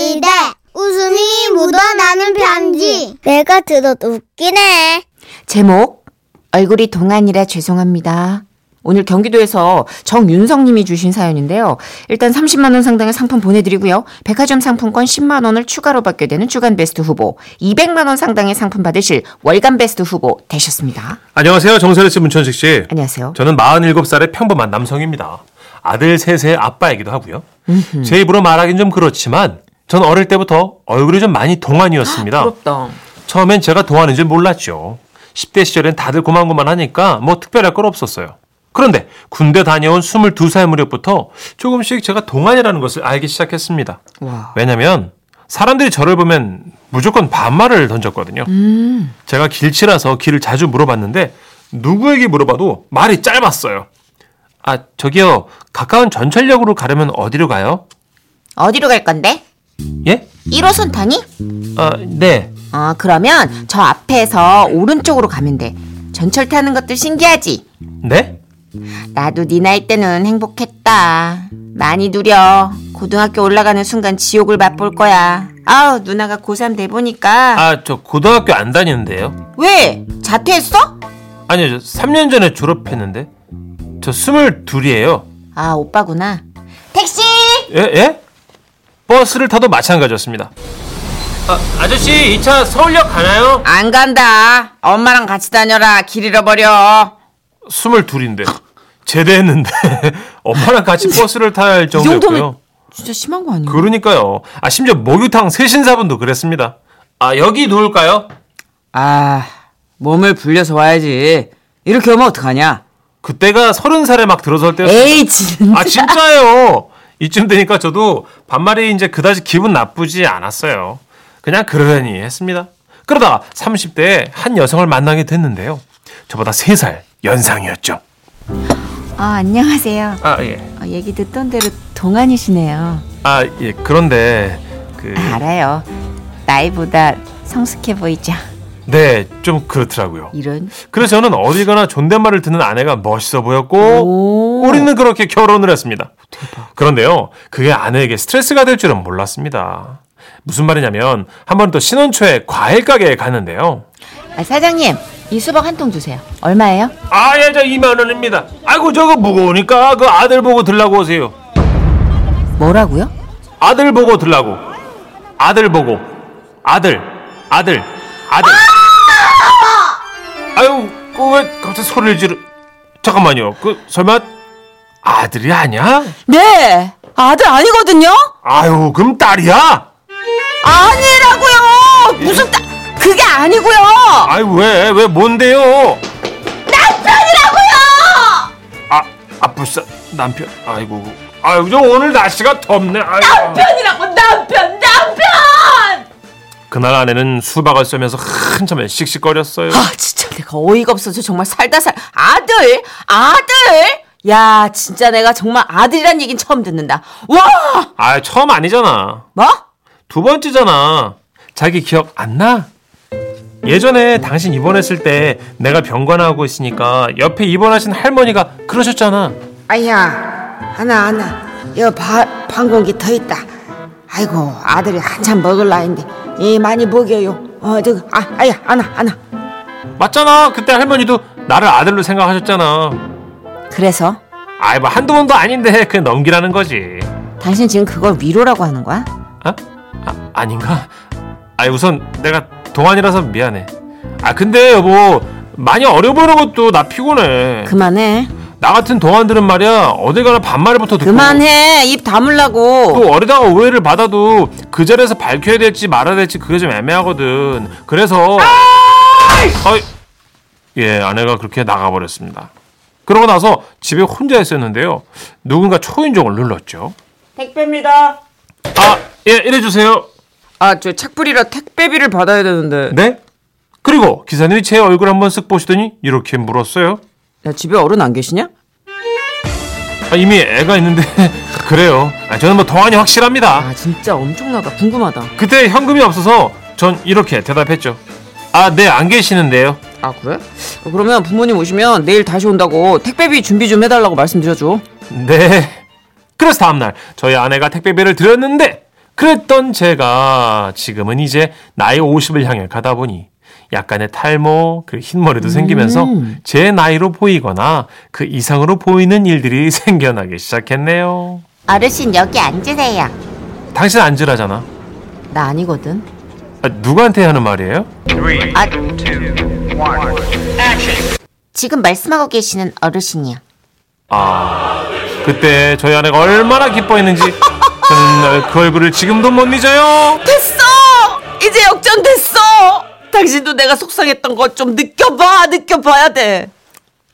시대 웃음이 묻어나는 편지 내가 들어도 웃기네 제목 얼굴이 동안이라 죄송합니다. 오늘 경기도에서 정윤성 님이 주신 사연인데요. 일단 30만 원 상당의 상품 보내드리고요. 백화점 상품권 10만 원을 추가로 받게 되는 주간 베스트 후보, 200만 원 상당의 상품 받으실 월간 베스트 후보 되셨습니다. 안녕하세요. 정선혜 씨, 문천식 씨. 안녕하세요. 저는 47살의 평범한 남성입니다. 아들 셋의 아빠이기도 하고요. 제 입으로 말하긴 좀 그렇지만 전 어릴 때부터 얼굴이 좀 많이 동안이었습니다. 부럽다. 처음엔 제가 동안인 줄 몰랐죠. 10대 시절엔 다들 고만고만 하니까 뭐 특별할 건 없었어요. 그런데 군대 다녀온 22살 무렵부터 조금씩 제가 동안이라는 것을 알기 시작했습니다. 와. 왜냐면 사람들이 저를 보면 무조건 반말을 던졌거든요. 제가 길치라서 길을 자주 물어봤는데 누구에게 물어봐도 말이 짧았어요. 아, 저기요. 가까운 전철역으로 가려면 어디로 가요? 어디로 갈 건데? 예? 1호선 타니? 아, 네. 어, 그러면 저 앞에서 오른쪽으로 가면 돼. 전철 타는 것도 신기하지? 네? 나도 네 나이 때는 행복했다. 많이 누려. 고등학교 올라가는 순간 지옥을 맛볼 거야. 아우, 누나가 고3 돼 보니까. 아, 저 고등학교 안 다니는데요. 왜? 자퇴했어? 아니요, 저 3년 전에 졸업했는데. 저 22이에요. 아, 오빠구나. 택시! 예? 예? 버스를 타도 마찬가지였습니다. 아, 아저씨, 이 차 서울역 가나요? 안 간다. 엄마랑 같이 다녀라. 길 잃어버려. 22인데. 제대했는데. 엄마랑 같이 버스를 타야 할 정도였고요. 진짜 심한 거 아니야? 그러니까요. 아, 심지어 목욕탕 세신사분도 그랬습니다. 아, 여기 누울까요? 아, 몸을 불려서 와야지. 이렇게 오면 어떡하냐? 그때가 서른 살에 막 들어설 때였어요. 에이, 진짜. 아, 진짜예요. 이쯤 되니까 저도 반말이 이제 그다지 기분 나쁘지 않았어요. 그냥 그러려니 했습니다. 그러다 30대에 한 여성을 만나게 됐는데요. 저보다 3살 연상이었죠. 아, 안녕하세요. 아, 예. 어, 얘기 듣던 대로 동안이시네요. 아, 예. 그런데 그 알아요. 나이보다 성숙해 보이죠. 네, 좀 그렇더라고요. 이런. 그래서 저는 어디 가나 존댓말을 듣는 아내가 멋있어 보였고 오. 우리는 그렇게 결혼을 했습니다. 그런데요, 그게 아내에게 스트레스가 될 줄은 몰랐습니다. 무슨 말이냐면 한 번 또 신혼 초에 과일 가게에 갔는데요. 아, 사장님, 이 수박 한 통 주세요. 얼마예요? 아, 예, 저 2만 원입니다. 아이고 저거 무거우니까 그 아들 보고 들라고 오세요. 뭐라고요? 아들 보고 들라고. 아들 보고. 아들. 아들. 아들. 아 유, 그왜 갑자기 소리를 지르? 잠깐만요. 그 설마 아들이 아니야? 네! 아들 아니거든요? 아유, 그럼 딸이야? 아니라고요! 무슨 딸, 그게 아니고요! 아유, 왜? 왜 뭔데요? 남편이라고요! 아, 아 불쌍 남편. 아이고. 아유, 저 오늘 날씨가 덥네. 아유. 남편이라고, 남편, 남편! 그날 아내는 수박을 쏘면서 한참을 씩씩거렸어요. 아, 진짜 내가 어이가 없어서 정말 살다 살. 아들! 아들! 야, 진짜 내가 정말 아들이란 얘긴 처음 듣는다. 와! 아, 처음 아니잖아. 뭐? 두 번째잖아. 자기 기억 안 나? 예전에 당신 입원했을 때 내가 병관하고 있으니까 옆에 입원하신 할머니가 그러셨잖아. 아야 하나 하나 여 바, 방공기 더 있다 아이고 아들이 한참 먹을 나인데 이 많이 먹여요 어 저거 아 아야 하나 하나 맞잖아. 그때 할머니도 나를 아들로 생각하셨잖아. 그래서 아이, 뭐 한두 번도 아닌데 그냥 넘기라는 거지. 당신 지금 그걸 위로라고 하는 거야? 아? 아 아닌가? 아 우선 내가 동안이라서 미안해. 아 근데 여보 많이 어려 보이는 것도 나 피곤해. 그만해. 나 같은 동안들은 말이야 어딜 가나 반말부터 듣고 그만해! 입 다물라고! 또 어리다가 오해를 받아도 그 자리에서 밝혀야 될지 말아야 될지 그게 좀 애매하거든. 그래서 어이, 예 아내가 그렇게 나가버렸습니다. 그러고 나서 집에 혼자 있었는데요. 누군가 초인종을 눌렀죠. 택배입니다. 아예 이래 주세요. 아, 저 착불이라 택배비를 받아야 되는데. 네? 그리고 기사님이 제 얼굴 한번 쓱 보시더니 이렇게 물었어요. 야, 집에 어른 안 계시냐? 아, 이미 애가 있는데 그래요. 아, 저는 뭐 동안이 확실합니다. 아, 진짜 엄청나다. 궁금하다. 그때 현금이 없어서 전 이렇게 대답했죠. 아, 네, 안 계시는데요. 아, 그래? 어, 그러면 부모님 오시면 내일 다시 온다고 택배비 준비 좀 해달라고 말씀드려줘. 네. 그래서 다음날 저희 아내가 택배비를 드렸는데 그랬던 제가 지금은 이제 나이 50을 향해 가다 보니 약간의 탈모, 그 흰머리도 생기면서 제 나이로 보이거나 그 이상으로 보이는 일들이 생겨나기 시작했네요. 어르신 여기 앉으세요. 당신 앉으라잖아. 나 아니거든. 아, 누구한테 하는 말이에요? 아, 지금 말씀하고 계시는 어르신이요. 아, 그때 저희 아내가 얼마나 기뻐했는지 저는 그 얼굴을 지금도 못 잊어요. 됐어! 이제 역전됐어! 당신도 내가 속상했던 거 좀 느껴봐! 느껴봐야 돼!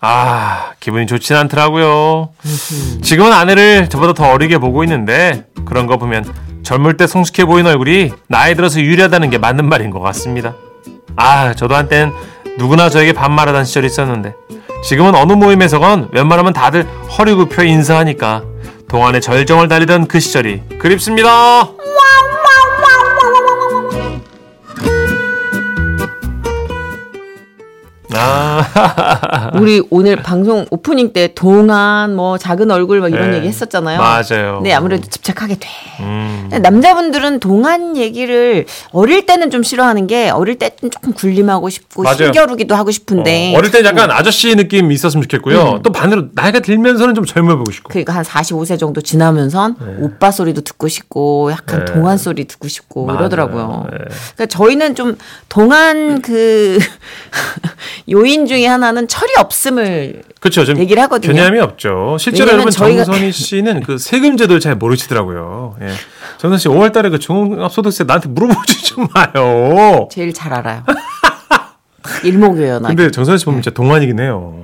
아, 기분이 좋진 않더라고요. 지금은 아내를 저보다 더 어리게 보고 있는데 그런 거 보면 젊을 때 성숙해 보이는 얼굴이 나이 들어서 유리하다는 게 맞는 말인 것 같습니다. 아, 저도 한땐 누구나 저에게 반말하던 시절이 있었는데 지금은 어느 모임에서건 웬만하면 다들 허리 굽혀 인사하니까 동안의 절정을 달리던 그 시절이 그립습니다. 아, 우리 오늘 방송 오프닝 때 동안 뭐 작은 얼굴 막 이런 네. 얘기 했었잖아요. 맞아요. 네, 아무래도 집착하게 돼. 음, 남자분들은 동안 얘기를 어릴 때는 좀 싫어하는 게 어릴 때는 조금 굴림하고 싶고 맞아요. 신겨루기도 하고 싶은데 어, 릴때 약간 아저씨 느낌 있었으면 좋겠고요. 또 반대로 나이가 들면서는 좀 젊어 보고 싶고. 그러니까 한 45세 정도 지나면선 오빠 소리도 듣고 싶고 약간 네. 동안 소리 듣고 싶고 맞아요. 이러더라고요. 네. 그러니까 저희는 좀 동안 그 요인 중에 하나는 철이 없음을 그렇죠. 좀 얘기를 하거든요. 개념이 없죠. 실제로 여러분 저희가- 정선희 씨는 그 세금 제도를 잘 모르시더라고요. 예. 정선 씨 5월 달에 그 종합소득세 나한테 물어보지 좀 마요. 제일 잘 알아요. 일목요연하게. 근데 정선 씨 보면 진짜 동안이긴 해요.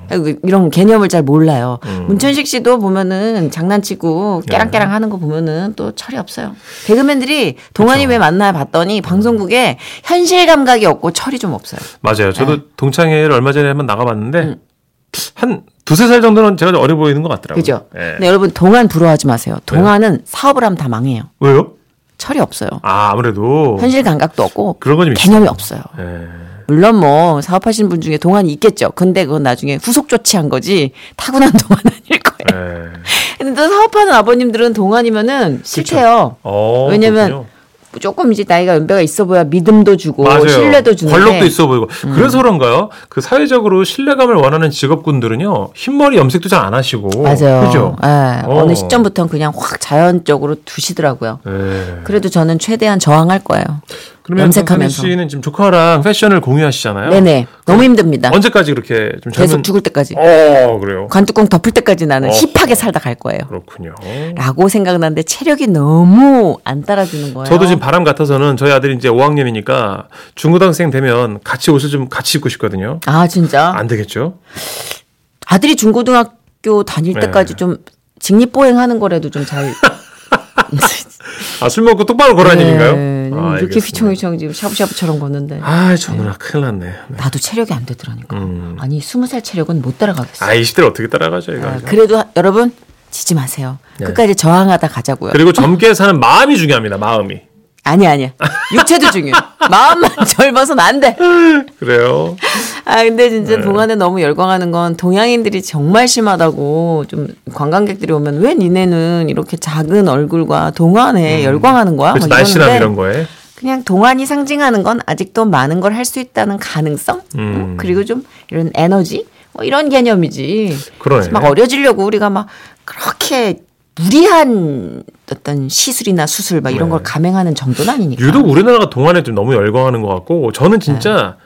이런 개념을 잘 몰라요. 음. 문천식 씨도 보면은 장난치고 네. 깨랑깨랑 하는 거 보면은 또 철이 없어요. 개그맨들이 동안이 왜 만나 봤더니 방송국에 현실 감각이 없고 철이 좀 없어요. 맞아요. 저도 네. 동창회를 얼마 전에 한번 나가봤는데 한 두세 살 정도는 제가 어려 보이는 것 같더라고요. 음. 그죠? 예. 근데 여러분 동안 부러워하지 마세요. 동안은 사업을 하면 다 망해요. 왜요? 철이 없어요. 아, 아무래도 현실 감각도 없고 그런 있어요. 개념이 없어요. 예. 물론 뭐 사업하시는 분 중에 동안이 있겠죠. 근데 그건 나중에 후속 조치한 거지 타고난 동안 아닐 거예요. 예. 근데 또 사업하는 아버님들은 동안이면은 싫대요. 어, 왜냐면 그렇군요. 조금 이제 나이가 연배가 있어 보야 믿음도 주고 맞아요. 신뢰도 주는데 권력도 있어 보이고. 음. 그래서 그런가요? 그 사회적으로 신뢰감을 원하는 직업군들은요. 흰머리 염색도 잘 안 하시고. 맞아요. 그죠? 예, 어. 어느 시점부터는 그냥 확 자연적으로 두시더라고요. 예. 그래도 저는 최대한 저항할 거예요. 그러면 염색하면서. 씨는 지금 조카랑 패션을 공유하시잖아요. 네네. 너무 힘듭니다. 언제까지 그렇게 좀 계속 젊은 죽을 때까지. 어, 그래요. 관뚜껑 덮을 때까지 나는 어. 힙하게 살다 갈 거예요. 그렇군요. 라고 생각나는데 체력이 너무 안 따라주는 거예요. 저도 지금 바람 같아서는 저희 아들이 이제 5학년이니까 중고등학생 되면 같이 옷을 좀 같이 입고 싶거든요. 아 진짜 안 되겠죠? 아들이 중고등학교 다닐 네. 때까지 좀 직립보행하는 거라도 좀 잘. 아, 술 먹고 똑바로 되는가요? 네, 아, 이렇게 알겠습니다. 휘청휘청 지금 샤브샤브처럼 걷는데 아, 저 누나 큰일 났네. 네. 나도 체력이 안 되더라니까. 음. 아니 스무 살 체력은 못 따라가겠어. 아, 20대를 어떻게 따라가죠, 이거. 아, 그래도 하- 여러분 지지 마세요. 네. 끝까지 저항하다 가자고요. 그리고 젊게 사는 마음이 중요합니다, 마음이. 아니 아니야. 육체도 중요해. 마음만 젊어서는 안 돼. 그래요. 아 근데 진짜 네. 동안에 너무 열광하는 건 동양인들이 정말 심하다고 좀 관광객들이 오면 왜 니네는 이렇게 작은 얼굴과 동안에 열광하는 거야? 막 날씬함 이런 거에. 그냥 동안이 상징하는 건 아직도 많은 걸 할 수 있다는 가능성 음. 음, 그리고 좀 이런 에너지 뭐 이런 개념이지. 그러네. 막 어려지려고 우리가 막 그렇게 무리한 어떤 시술이나 수술 막 이런 네. 걸 감행하는 정도는 아니니까. 유독 우리나라가 동안에 좀 너무 열광하는 것 같고, 저는 진짜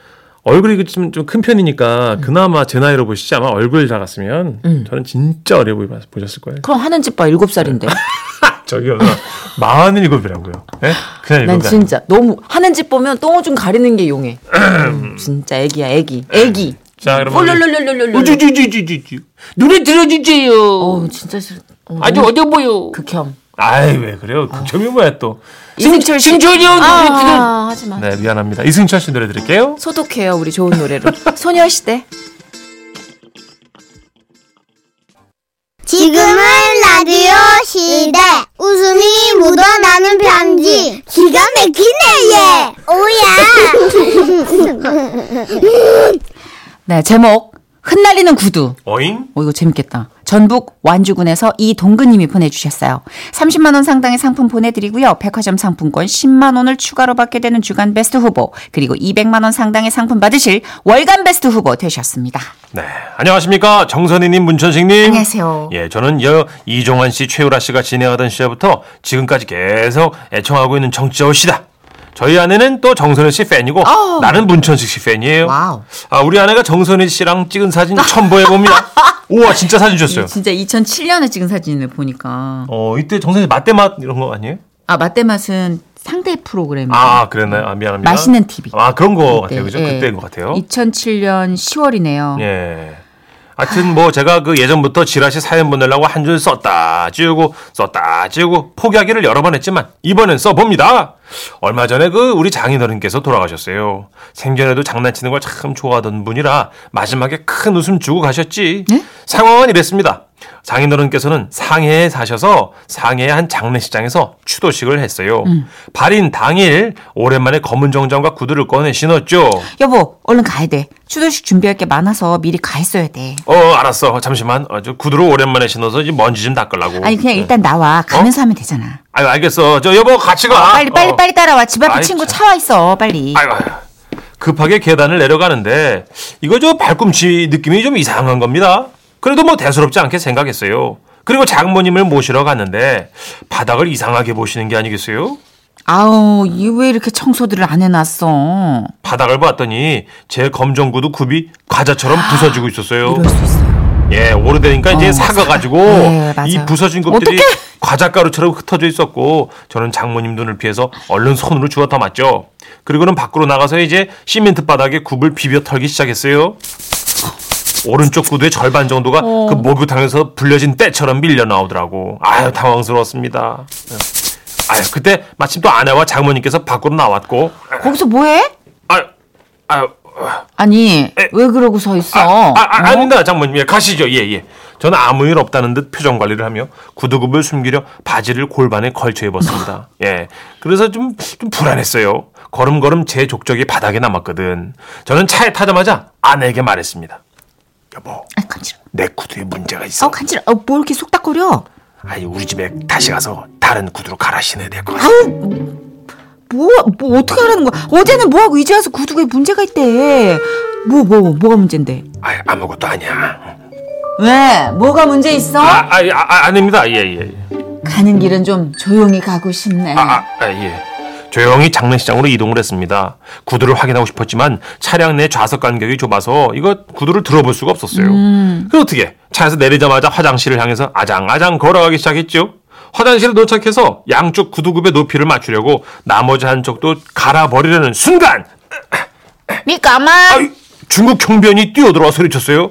얼굴이 좀 큰 편이니까 그나마 제 나이로 보시지 아마 얼굴 작았으면 저는 진짜 어려 보이 보셨을 거예요. 그럼 하는 집봐 일곱 살인데. 저기요, 마흔일곱이라고요. 예? 그냥 난 일곱 진짜 너무 하는 집 보면 똥오줌 가리는 게 용해. 음, 진짜 애기야 애기 애기. 자, 그러면 롤롤롤롤롤. 우주주주주주 노래 들어주세요. 어 진짜 싫. 어, 아주 어려 보여. 극혐. 아이 왜 그래요? 극혐이 뭐야 또? 이승철 씨. 승철이 형 들어. 아, 하지 마. 네 미안합니다. 이승철 씨 노래 드릴게요. 소독해요 우리 좋은 노래로. 소녀시대. 지금은 라디오 시대 웃음이 묻어나는 편지 기가 막히네 얘 오야 네 제목 흩날리는 구두. 어잉? 어 이거 재밌겠다. 전북 완주군에서 이동근님이 보내주셨어요. 30만 원 상당의 상품 보내드리고요. 백화점 상품권 10만 원을 추가로 받게 되는 주간 베스트 후보 그리고 200만 원 상당의 상품 받으실 월간 베스트 후보 되셨습니다. 네. 안녕하십니까. 정선희님, 문천식님. 안녕하세요. 예, 저는 여 이종환 씨, 최유라 씨가 진행하던 시절부터 지금까지 계속 애청하고 있는 정치자 씨다. 저희 아내는 또 정선희 씨 팬이고 나는 문천식 씨 팬이에요. wow. 아, 우리 아내가 정선희 씨랑 찍은 사진 첨부해 봅니다. 우와, 진짜 사진 줬어요. 진짜 2007년에 찍은 사진을 보니까 어, 이때 정선희 맛대맛 이런 거 아니에요? 아 맛대맛은 상대 프로그램 아, 그랬나요? 아, 미안합니다. 맛있는 TV. 아, 그런 거 그때, 같아요. 그죠? 예. 그때인 것 같아요. 2007년 10월이네요. 예. 하여튼 뭐 제가 그 예전부터 지라시 사연 보내려고 한 줄 썼다 지우고 썼다 지우고 포기하기를 여러 번 했지만 이번엔 써봅니다. 얼마 전에 그 우리 장인어른께서 돌아가셨어요. 생전에도 장난치는 걸 참 좋아하던 분이라 마지막에 큰 웃음 주고 가셨지. 네? 상황은 이랬습니다. 장인어른께서는 상해에 사셔서 상해의 한 장례식장에서 추도식을 했어요. 발인 당일 오랜만에 검은 정장과 구두를 꺼내 신었죠. 여보, 얼른 가야 돼. 추도식 준비할 게 많아서 미리 가 있어야 돼. 어, 알았어. 잠시만. 어, 저 구두를 오랜만에 신어서 이제 먼지 좀 닦으려고. 아니 그냥 일단 나와. 가면서 하면 되잖아. 아유, 알겠어. 저 여보 같이 가. 빨리 빨리 어. 빨리 따라와. 집 앞에 아이, 친구 참. 차와 있어. 빨리. 아유, 아유. 급하게 계단을 내려가는데 이거 저 발꿈치 느낌이 좀 이상한 겁니다. 그래도 뭐 대수롭지 않게 생각했어요. 그리고 장모님을 모시러 갔는데 바닥을 이상하게 보시는 게 아니겠어요? 아우, 이 왜 이렇게 청소들을 안 해놨어? 바닥을 봤더니 제 검정 구두 굽이 과자처럼 부서지고 있었어요. 이럴 수 있어요. 예, 오래되니까 이제 어, 사가가지고 네. 이 부서진 굽들이 어떡해? 과자가루처럼 흩어져 있었고 저는 장모님 눈을 피해서 얼른 손으로 주워 담았죠. 그리고는 밖으로 나가서 이제 시멘트 바닥에 굽을 비벼 털기 시작했어요. 오른쪽 구두의 절반 정도가 어. 그 목욕탕에서 불려진 때처럼 밀려 나오더라고. 아유 당황스러웠습니다. 아유 그때 마침 또 아내와 장모님께서 밖으로 나왔고 거기서 뭐해? 아유 아유 아니 왜 그러고 서 있어? 아, 아, 아, 어? 아닙니다, 장모님. 예, 가시죠. 예, 예. 저는 아무 일 없다는 듯 표정 관리를 하며 구두굽을 숨기려 바지를 골반에 걸쳐 입었습니다. 예. 그래서 좀, 좀 불안했어요. 걸음걸음 제 족적이 바닥에 남았거든. 저는 차에 타자마자 아내에게 말했습니다. 여보, 아, 간지러. 내 구두에 문제가 있어. 어 간지러. 어, 뭐 이렇게 속닥거려? 아니, 우리 집에 다시 가서 다른 구두로 갈아 신어야 될 것 같아. 아우 뭐, 뭐 어떻게 하라는 거야? 어제는 뭐하고 이제 와서 구두에 문제가 있대. 뭐, 뭐, 뭐가 문제인데? 아, 아무것도 아니야. 왜? 뭐가 문제 있어? 아, 아, 아, 아닙니다. 예, 예, 예. 가는 길은 좀 조용히 가고 싶네. 아, 아, 아, 예. 조용히 장례식장으로 이동을 했습니다. 구두를 확인하고 싶었지만 차량 내 좌석 간격이 좁아서 이거 구두를 들어볼 수가 없었어요. 그 어떻게 차에서 내리자마자 화장실을 향해서 아장아장 걸어가기 시작했죠. 화장실에 도착해서 양쪽 구두굽의 높이를 맞추려고 나머지 한쪽도 갈아버리려는 순간 니? 아이, 중국 경비원이 뛰어들어와 소리쳤어요.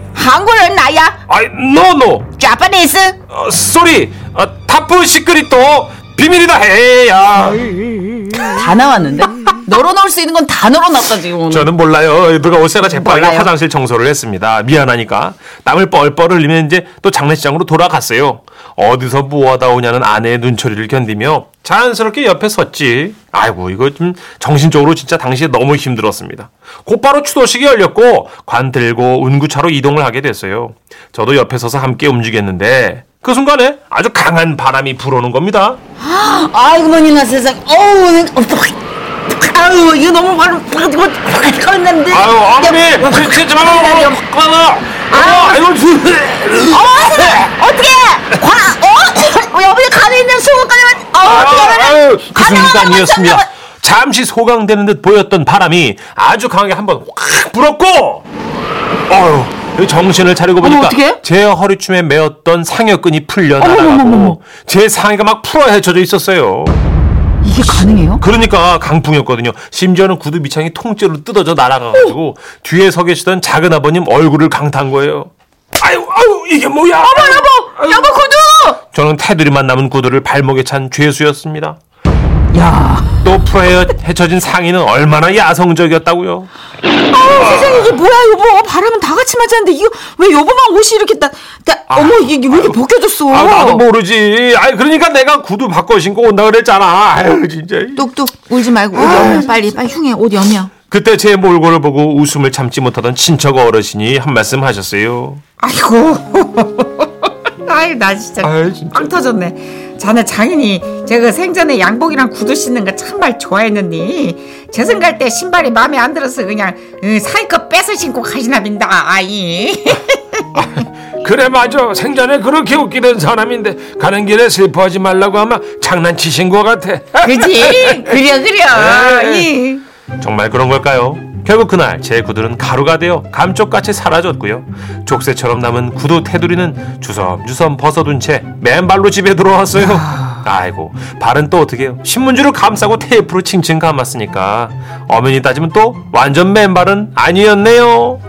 한국은 나야. 아이 no no. Japanese. 어, sorry. 어, top secret도 비밀이다 해야. 다 나왔는데? 널어놓을 수 있는 건 다 널어놨다 지금. 저는 몰라요. 누가 재빠르게 몰라요. 화장실 청소를 했습니다. 미안하니까 땀을 뻘뻘 흘리면 이제 또 장례식장으로 돌아갔어요. 어디서 뭐하다 오냐는 아내의 눈초리를 견디며 자연스럽게 옆에 섰지. 아이고 이거 좀 정신적으로 진짜 당시에 너무 힘들었습니다. 곧바로 추도식이 열렸고 관 들고 운구차로 이동을 하게 됐어요. 저도 옆에 서서 함께 움직였는데 그 순간에 아주 강한 바람이 불어오는 겁니다. 아이고 머니나 세상. 어우, 아유 이거 너무 바로 이거 컸는데. 아유 어머니 진짜 말로 꺼나. 아유 어떻게? 관 어? 여기 간에 있는 소금까지만 어 어떻게? 아유, 그 순간이었습니다. 잠시 소강되는 듯 보였던 바람이 아주 강하게 한번 확 불었고, 어휴, 정신을 차리고 보니까 어떡해? 제 허리춤에 매었던 상여끈이 풀려 나가고 제 상의가 막 풀어 헤쳐져 있었어요. 이게 가능해요? 그러니까 강풍이었거든요. 심지어는 구두 밑창이 통째로 뜯어져 날아가가지고 뒤에 서 계시던 작은 아버님 얼굴을 강탄 거예요. 아유, 아유, 이게 뭐야? 어머, 여보, 여보 구두! 저는 테두리만 남은 구두를 발목에 찬 죄수였습니다. 야, 또 풀어헤쳐진 상의는 얼마나 야성적이었다고요. 세상에 이게 뭐야 여보? 바람은 다 같이 맞았는데 이거 왜 여보만 옷이 이렇게 나, 나 어머 이게 왜 이렇게 벗겨졌어? 아, 나도 모르지. 아, 그러니까 내가 구두 바꿔 신고 온다 그랬잖아. 아유, 진짜. 뚝뚝 울지 말고 옷 여며 빨리 빨리 흉해 옷 여며. 그때 제 몰골을 보고 웃음을 참지 못하던 친척 어르신이 한 말씀 하셨어요. 아이고. 아이 나 진짜 아유, 진짜. 빵 터졌네. 자네 장인이 제가 생전에 양복이랑 구두 신는 거 참말 좋아했는데 저승 갈때 신발이 마음에 안 들어서 그냥 어, 사이껏 뺏어 신고 가시나 빈다. 아이. 그래, 맞아. 생전에 그렇게 웃기던 사람인데 가는 길에 슬퍼하지 말라고 아마 장난치신 것 같아. 그지? 그려 그려. 네. 이. 정말 그런 걸까요? 결국 그날 제 구두는 가루가 되어 감쪽같이 사라졌고요. 족쇄처럼 남은 구두 테두리는 주섬주섬 벗어둔 채 맨발로 집에 들어왔어요. 아이고 발은 또 어떻게 해요? 신문지로 감싸고 테이프로 칭칭 감았으니까 어머니 따지면 또 완전 맨발은 아니었네요.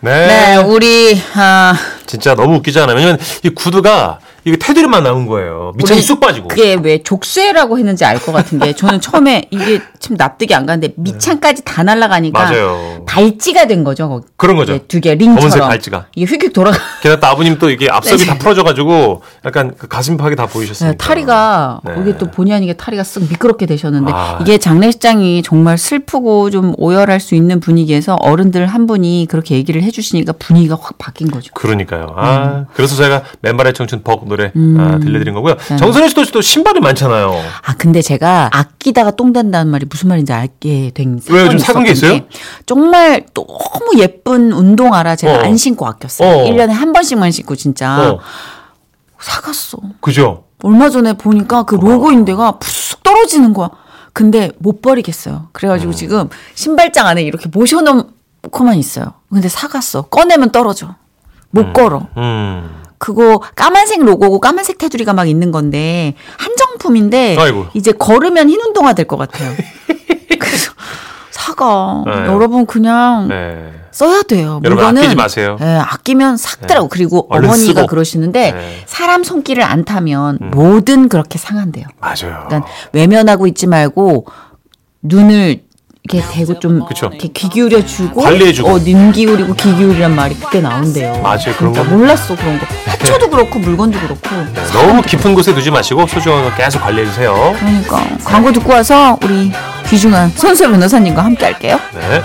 네, 네, 우리 아 진짜 너무 웃기잖아요. 왜냐면 이 구두가 이게 테두리만 남은 거예요. 밑창이 쑥 빠지고. 그게 왜 족쇄라고 했는지 알 것 같은 게 저는 처음에 이게 참 납득이 안 가는데 밑창까지 다 날아가니까 맞아요. 발찌가 된 거죠. 거기. 그런 거죠. 두 개 링처럼. 검은색 발찌가. 이게 휙휙 돌아가. 게다가 아버님 또 이게 앞섭이 네. 다 풀어져가지고 약간 그 가슴팍이 다 보이셨어요. 네, 탈의가 네. 이게 또 본의 아니게 탈의가 쓱 미끄럽게 되셨는데 아. 이게 장례식장이 정말 슬프고 좀 오열할 수 있는 분위기에서 어른들 한 분이 그렇게 얘기를 해주시니까 분위기가 확 바뀐 거죠. 그러니까요. 아, 음. 그래서 제가 맨발의 청춘 벅 노래 아, 들려드린 거고요. 네. 정선혜 씨도 또 신발이 많잖아요. 아 근데 제가 아끼다가 똥 된다는 말이 무슨 말인지 알게 된 왜요? 좀 사둔 게 있어요? 정말 너무 예쁜 운동화라 제가 어. 안 신고 아꼈어요. 어. 일 1년에 한 번씩만 신고 진짜 어, 사갔어. 그죠? 얼마 전에 보니까 그 로고인 데가 푹 떨어지는 거야. 근데 못 버리겠어요. 그래가지고 음. 지금 신발장 안에 이렇게 모셔놓고만 있어요. 근데 사갔어. 꺼내면 떨어져. 못 걸어. 음. 그거 까만색 로고고 까만색 테두리가 막 있는 건데 한정품인데 아이고. 이제 걸으면 흰 운동화 될 것 같아요. 그래서 사가 네. 여러분 그냥 네. 써야 돼요. 여러분 물건은 아끼지 마세요. 예, 아끼면 삭더라고. 그리고 얼른 어머니가 쓰고. 그러시는데 네. 사람 손길을 안 타면 뭐든 그렇게 상한대요. 맞아요. 그러니까 외면하고 있지 말고 눈을 이렇게 대고 좀 그쵸. 이렇게 귀 기울여 주고 관리해주고. 어, 눈 기울이고 귀 기울이란 말이 그때 나온대요. 맞아요. 그런 진짜 거. 몰랐어 그런 거. 화초도 그렇고 물건도 그렇고. 네, 너무 깊은 곳에 두지 마시고 소중한 거 계속 관리해 주세요. 그러니까 광고 듣고 와서 우리 귀중한 손수 변호사님과 함께 할게요. 네.